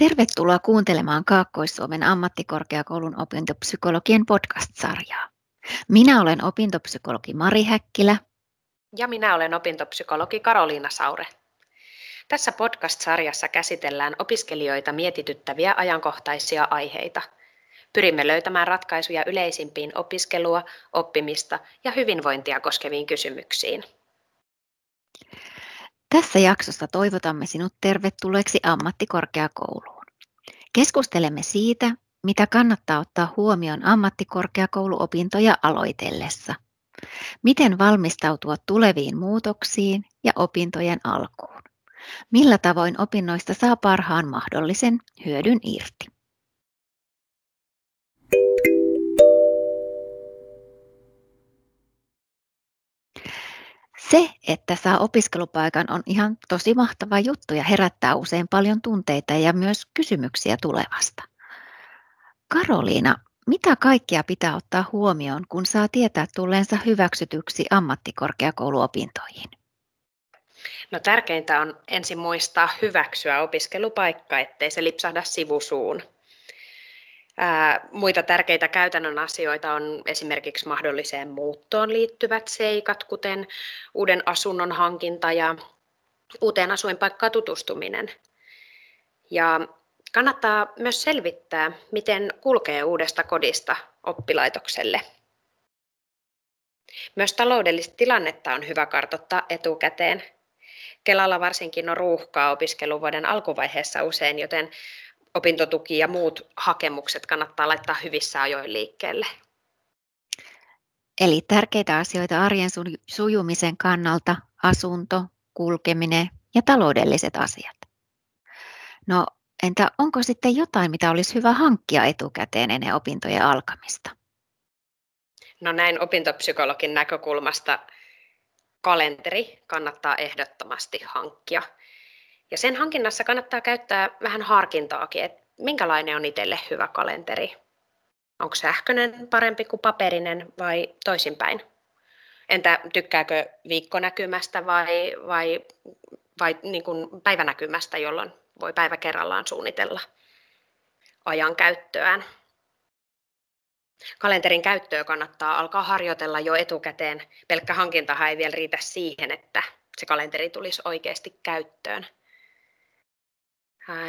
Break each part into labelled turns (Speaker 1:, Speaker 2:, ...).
Speaker 1: Tervetuloa kuuntelemaan Kaakkois-Suomen ammattikorkeakoulun opintopsykologien podcast-sarjaa. Minä olen opintopsykologi Mari Häkkilä.
Speaker 2: Ja minä olen opintopsykologi Karoliina Saure. Tässä podcast-sarjassa käsitellään opiskelijoita mietityttäviä ajankohtaisia aiheita. Pyrimme löytämään ratkaisuja yleisimpiin opiskelua, oppimista ja hyvinvointia koskeviin kysymyksiin.
Speaker 1: Tässä jaksossa toivotamme sinut tervetulleeksi ammattikorkeakouluun. Keskustelemme siitä, mitä kannattaa ottaa huomioon ammattikorkeakouluopintoja aloitellessa. Miten valmistautua tuleviin muutoksiin ja opintojen alkuun. Millä tavoin opinnoista saa parhaan mahdollisen hyödyn irti. Se, että saa opiskelupaikan on ihan tosi mahtava juttu ja herättää usein paljon tunteita ja myös kysymyksiä tulevasta. Karoliina, mitä kaikkea pitää ottaa huomioon, kun saa tietää tulleensa hyväksytyksi ammattikorkeakouluopintoihin?
Speaker 2: No tärkeintä on ensin muistaa hyväksyä opiskelupaikka, ettei se lipsahda sivusuun. Muita tärkeitä käytännön asioita on esimerkiksi mahdolliseen muuttoon liittyvät seikat, kuten uuden asunnon hankinta ja uuteen asuinpaikkaan tutustuminen. Ja kannattaa myös selvittää, miten kulkee uudesta kodista oppilaitokselle. Myös taloudellista tilannetta on hyvä kartoittaa etukäteen. Kelalla varsinkin on ruuhkaa opiskeluvuoden alkuvaiheessa usein, joten opintotuki ja muut hakemukset kannattaa laittaa hyvissä ajoin liikkeelle.
Speaker 1: Eli tärkeitä asioita arjen sujumisen kannalta, asunto, kulkeminen ja taloudelliset asiat. No entä onko sitten jotain, mitä olisi hyvä hankkia etukäteen ennen opintojen alkamista?
Speaker 2: No näin opintopsykologin näkökulmasta kalenteri kannattaa ehdottomasti hankkia. Ja sen hankinnassa kannattaa käyttää vähän harkintaakin, että minkälainen on itselle hyvä kalenteri. Onko sähköinen parempi kuin paperinen vai toisinpäin? Entä tykkääkö viikkonäkymästä vai, vai, vai niin kuin päivänäkymästä, jolloin voi päivä kerrallaan suunnitella ajan käyttöään? Kalenterin käyttöä kannattaa alkaa harjoitella jo etukäteen. Pelkkä hankintahan ei vielä riitä siihen, että se kalenteri tulisi oikeasti käyttöön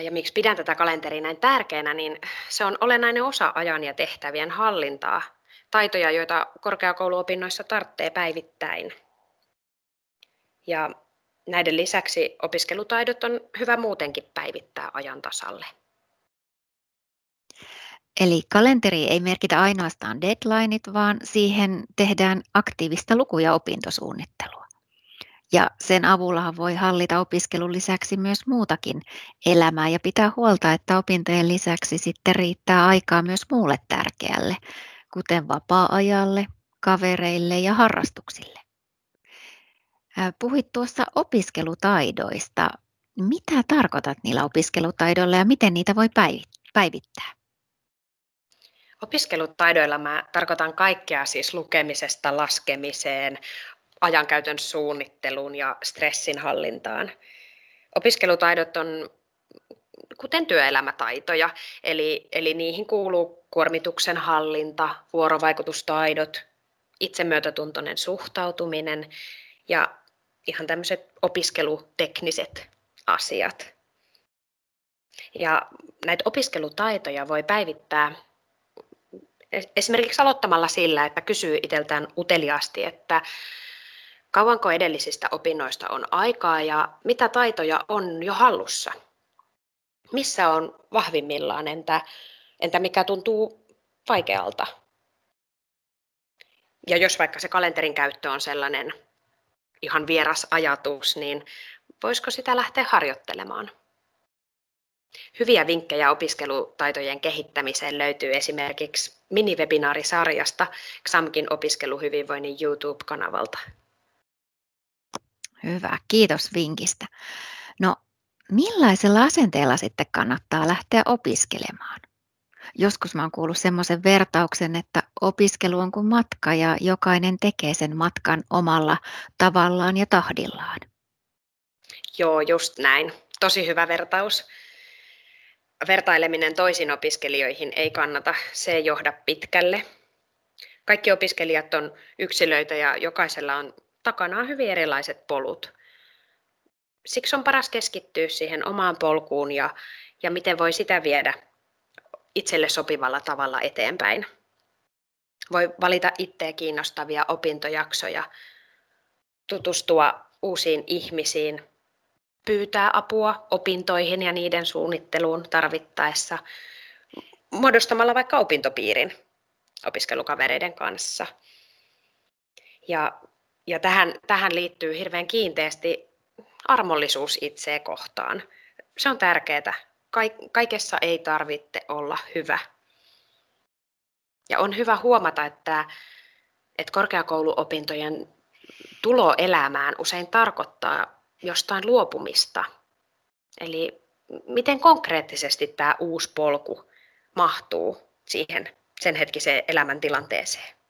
Speaker 2: ja miksi pidän tätä kalenteria näin tärkeänä, niin se on olennainen osa ajan ja tehtävien hallintaa, taitoja, joita korkeakouluopinnoissa tarvitsee päivittäin. Ja näiden lisäksi opiskelutaidot on hyvä muutenkin päivittää ajan tasalle.
Speaker 1: Eli kalenteri ei merkitä ainoastaan deadlineit, vaan siihen tehdään aktiivista luku- ja opintosuunnittelua. Ja sen avulla voi hallita opiskelun lisäksi myös muutakin elämää ja pitää huolta, että opintojen lisäksi sitten riittää aikaa myös muulle tärkeälle, kuten vapaa-ajalle, kavereille ja harrastuksille. Puhuit tuossa opiskelutaidoista. Mitä tarkoitat niillä opiskelutaidoilla ja miten niitä voi päivittää?
Speaker 2: Opiskelutaidoilla mä tarkoitan kaikkea siis lukemisesta laskemiseen, ajankäytön suunnitteluun ja stressinhallintaan. Opiskelutaidot on kuten työelämätaitoja, eli, eli niihin kuuluu kuormituksen hallinta, vuorovaikutustaidot, itsemyötätuntoinen suhtautuminen ja ihan tämmöiset opiskelutekniset asiat. Ja näitä opiskelutaitoja voi päivittää esimerkiksi aloittamalla sillä, että kysyy itseltään uteliaasti, että Kauanko edellisistä opinnoista on aikaa ja mitä taitoja on jo hallussa? Missä on vahvimmillaan, entä, entä mikä tuntuu vaikealta? Ja jos vaikka se kalenterin käyttö on sellainen ihan vieras ajatus, niin voisiko sitä lähteä harjoittelemaan? Hyviä vinkkejä opiskelutaitojen kehittämiseen löytyy esimerkiksi minivebinaarisarjasta XAMKin opiskeluhyvinvoinnin YouTube-kanavalta.
Speaker 1: Hyvä, kiitos vinkistä. No, millaisella asenteella sitten kannattaa lähteä opiskelemaan? Joskus mä oon kuullut semmoisen vertauksen, että opiskelu on kuin matka ja jokainen tekee sen matkan omalla tavallaan ja tahdillaan.
Speaker 2: Joo, just näin. Tosi hyvä vertaus. vertaileminen toisiin opiskelijoihin ei kannata, se ei johda pitkälle. Kaikki opiskelijat on yksilöitä ja jokaisella on takanaan hyvin erilaiset polut. Siksi on paras keskittyä siihen omaan polkuun ja, ja miten voi sitä viedä itselle sopivalla tavalla eteenpäin. Voi valita itseä kiinnostavia opintojaksoja, tutustua uusiin ihmisiin, pyytää apua opintoihin ja niiden suunnitteluun tarvittaessa muodostamalla vaikka opintopiirin opiskelukavereiden kanssa. Ja, ja tähän, tähän liittyy hirveän kiinteästi armollisuus itseä kohtaan. Se on tärkeää. Kaikessa ei tarvitse olla hyvä. Ja on hyvä huomata, että, että korkeakouluopintojen tulo elämään usein tarkoittaa jostain luopumista. Eli miten konkreettisesti tämä uusi polku mahtuu siihen sen hetkiseen elämäntilanteeseen?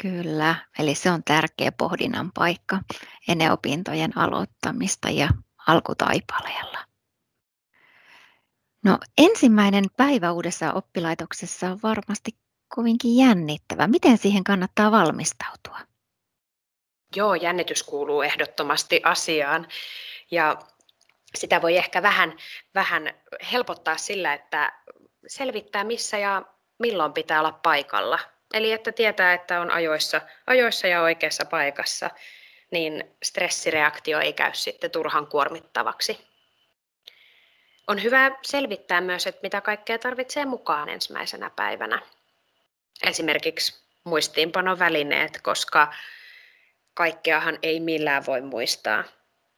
Speaker 1: Kyllä, eli se on tärkeä pohdinnan paikka ennen opintojen aloittamista ja alkutaipaleella. No ensimmäinen päivä uudessa oppilaitoksessa on varmasti kovinkin jännittävä. Miten siihen kannattaa valmistautua?
Speaker 2: Joo, jännitys kuuluu ehdottomasti asiaan. Ja sitä voi ehkä vähän, vähän helpottaa sillä, että selvittää missä ja milloin pitää olla paikalla. Eli että tietää, että on ajoissa, ajoissa ja oikeassa paikassa, niin stressireaktio ei käy sitten turhan kuormittavaksi. On hyvä selvittää myös, että mitä kaikkea tarvitsee mukaan ensimmäisenä päivänä. Esimerkiksi muistiinpanovälineet, koska kaikkeahan ei millään voi muistaa.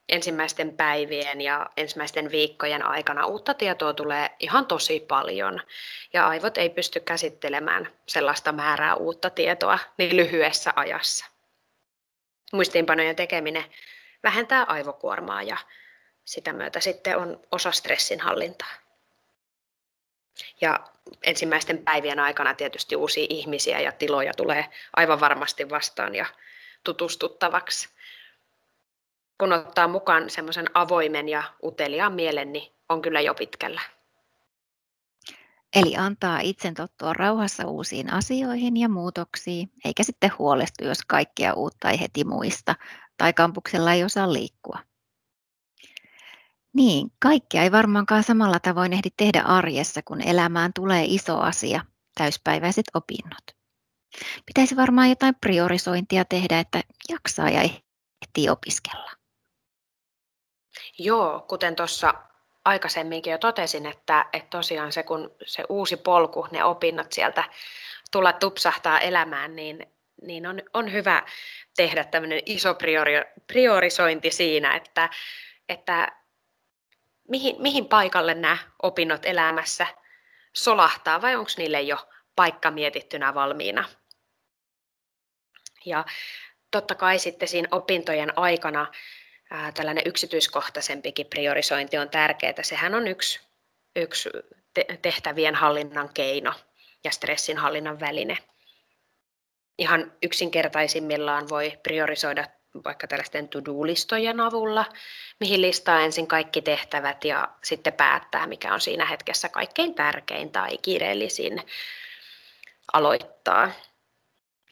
Speaker 2: Ensimmäisten päivien ja ensimmäisten viikkojen aikana uutta tietoa tulee ihan tosi paljon ja aivot ei pysty käsittelemään sellaista määrää uutta tietoa niin lyhyessä ajassa. Muistiinpanojen tekeminen vähentää aivokuormaa ja sitä myötä sitten on osa stressinhallintaa. Ja ensimmäisten päivien aikana tietysti uusia ihmisiä ja tiloja tulee aivan varmasti vastaan ja tutustuttavaksi. Kun ottaa mukaan semmoisen avoimen ja uteliaan mielen, niin on kyllä jo pitkällä.
Speaker 1: Eli antaa itsen tottua rauhassa uusiin asioihin ja muutoksiin, eikä sitten huolestu, jos kaikkea uutta ei heti muista tai kampuksella ei osaa liikkua. Niin, kaikkea ei varmaankaan samalla tavoin ehdi tehdä arjessa, kun elämään tulee iso asia, täyspäiväiset opinnot. Pitäisi varmaan jotain priorisointia tehdä, että jaksaa ja ehtii opiskella.
Speaker 2: Joo, kuten tuossa aikaisemminkin jo totesin, että, että tosiaan se kun se uusi polku, ne opinnot sieltä tulla tupsahtaa elämään, niin, niin on, on hyvä tehdä tämmöinen iso priori, priorisointi siinä, että, että mihin, mihin paikalle nämä opinnot elämässä solahtaa vai onko niille jo paikka mietittynä valmiina. Ja totta kai sitten siinä opintojen aikana tällainen yksityiskohtaisempikin priorisointi on tärkeää. Sehän on yksi, yksi tehtävien hallinnan keino ja stressin hallinnan väline. Ihan yksinkertaisimmillaan voi priorisoida vaikka tällaisten to-do-listojen avulla, mihin listaa ensin kaikki tehtävät ja sitten päättää, mikä on siinä hetkessä kaikkein tärkein tai kiireellisin aloittaa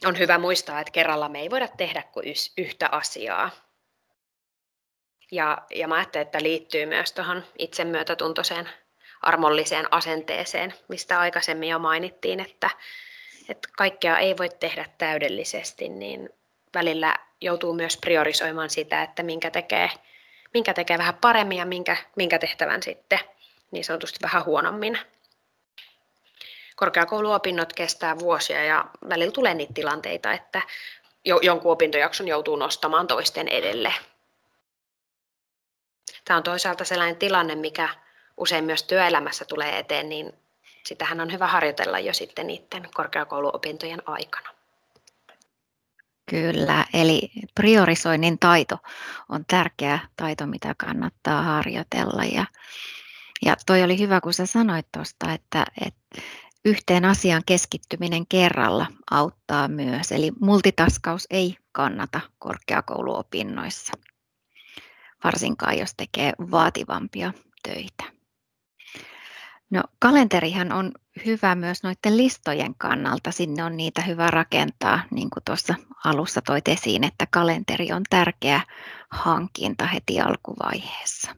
Speaker 2: on hyvä muistaa, että kerralla me ei voida tehdä kuin yhtä asiaa. Ja, ja mä ajattelen, että liittyy myös tuohon itsemyötätuntoiseen armolliseen asenteeseen, mistä aikaisemmin jo mainittiin, että, että kaikkea ei voi tehdä täydellisesti, niin välillä joutuu myös priorisoimaan sitä, että minkä tekee, minkä tekee vähän paremmin ja minkä, minkä tehtävän sitten niin sanotusti vähän huonommin korkeakouluopinnot kestää vuosia ja välillä tulee niitä tilanteita, että jonkun opintojakson joutuu nostamaan toisten edelle. Tämä on toisaalta sellainen tilanne, mikä usein myös työelämässä tulee eteen, niin sitähän on hyvä harjoitella jo sitten niiden korkeakouluopintojen aikana.
Speaker 1: Kyllä, eli priorisoinnin taito on tärkeä taito, mitä kannattaa harjoitella. Ja, ja toi oli hyvä, kun sä sanoit tuosta, että, että yhteen asiaan keskittyminen kerralla auttaa myös, eli multitaskaus ei kannata korkeakouluopinnoissa, varsinkaan jos tekee vaativampia töitä. No kalenterihan on hyvä myös noiden listojen kannalta. Sinne on niitä hyvä rakentaa, niin kuin tuossa alussa toit esiin, että kalenteri on tärkeä hankinta heti alkuvaiheessa.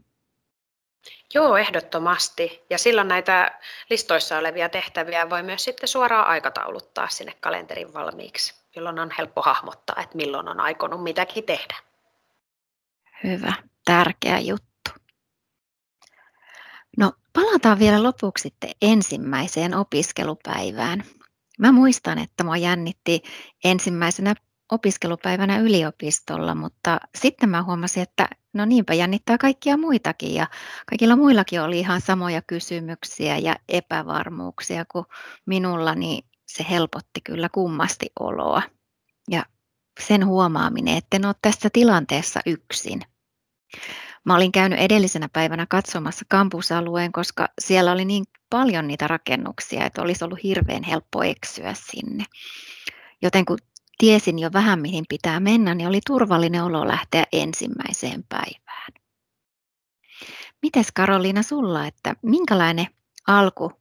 Speaker 2: Joo, ehdottomasti. Ja silloin näitä listoissa olevia tehtäviä voi myös sitten suoraan aikatauluttaa sinne kalenterin valmiiksi, jolloin on helppo hahmottaa, että milloin on aikonut mitäkin tehdä.
Speaker 1: Hyvä, tärkeä juttu. No palataan vielä lopuksi sitten ensimmäiseen opiskelupäivään. Mä muistan, että mua jännitti ensimmäisenä opiskelupäivänä yliopistolla, mutta sitten mä huomasin, että no niinpä jännittää kaikkia muitakin ja kaikilla muillakin oli ihan samoja kysymyksiä ja epävarmuuksia kuin minulla, niin se helpotti kyllä kummasti oloa. Ja sen huomaaminen, että en ole tässä tilanteessa yksin. Mä olin käynyt edellisenä päivänä katsomassa kampusalueen, koska siellä oli niin paljon niitä rakennuksia, että olisi ollut hirveän helppo eksyä sinne. Joten kun tiesin jo vähän mihin pitää mennä, niin oli turvallinen olo lähteä ensimmäiseen päivään. Mites Karoliina sulla, että minkälainen alku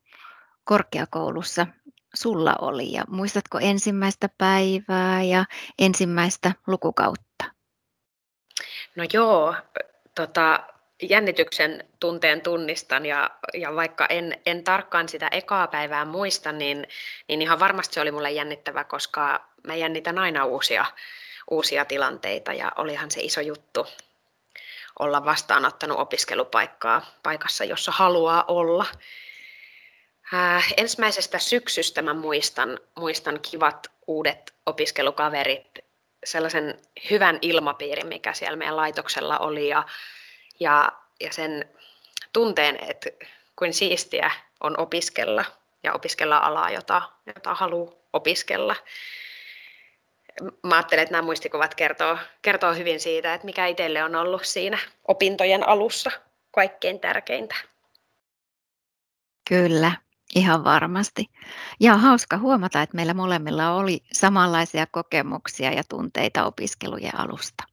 Speaker 1: korkeakoulussa sulla oli ja muistatko ensimmäistä päivää ja ensimmäistä lukukautta?
Speaker 2: No joo, tota, jännityksen tunteen tunnistan ja, ja vaikka en, en tarkkaan sitä ekaa päivää muista, niin, niin ihan varmasti se oli mulle jännittävä, koska mä jännitän aina uusia, uusia tilanteita ja olihan se iso juttu olla vastaanottanut opiskelupaikkaa paikassa, jossa haluaa olla. Äh, ensimmäisestä syksystä mä muistan, muistan kivat uudet opiskelukaverit, sellaisen hyvän ilmapiirin, mikä siellä meidän laitoksella oli ja, ja, ja sen tunteen, että kuin siistiä on opiskella ja opiskella alaa, jota, jota haluaa opiskella. Mä ajattelen, että nämä muistikuvat kertoo, kertoo hyvin siitä, että mikä itselle on ollut siinä opintojen alussa kaikkein tärkeintä.
Speaker 1: Kyllä, Ihan varmasti. Ja hauska huomata, että meillä molemmilla oli samanlaisia kokemuksia ja tunteita opiskelujen alusta.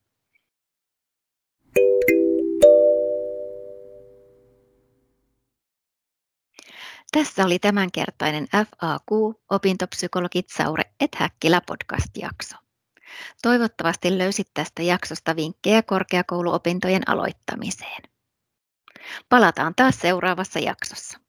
Speaker 1: Tässä oli tämänkertainen FAQ Opintopsykologit Saure et Häkkilä podcast-jakso. Toivottavasti löysit tästä jaksosta vinkkejä korkeakouluopintojen aloittamiseen. Palataan taas seuraavassa jaksossa.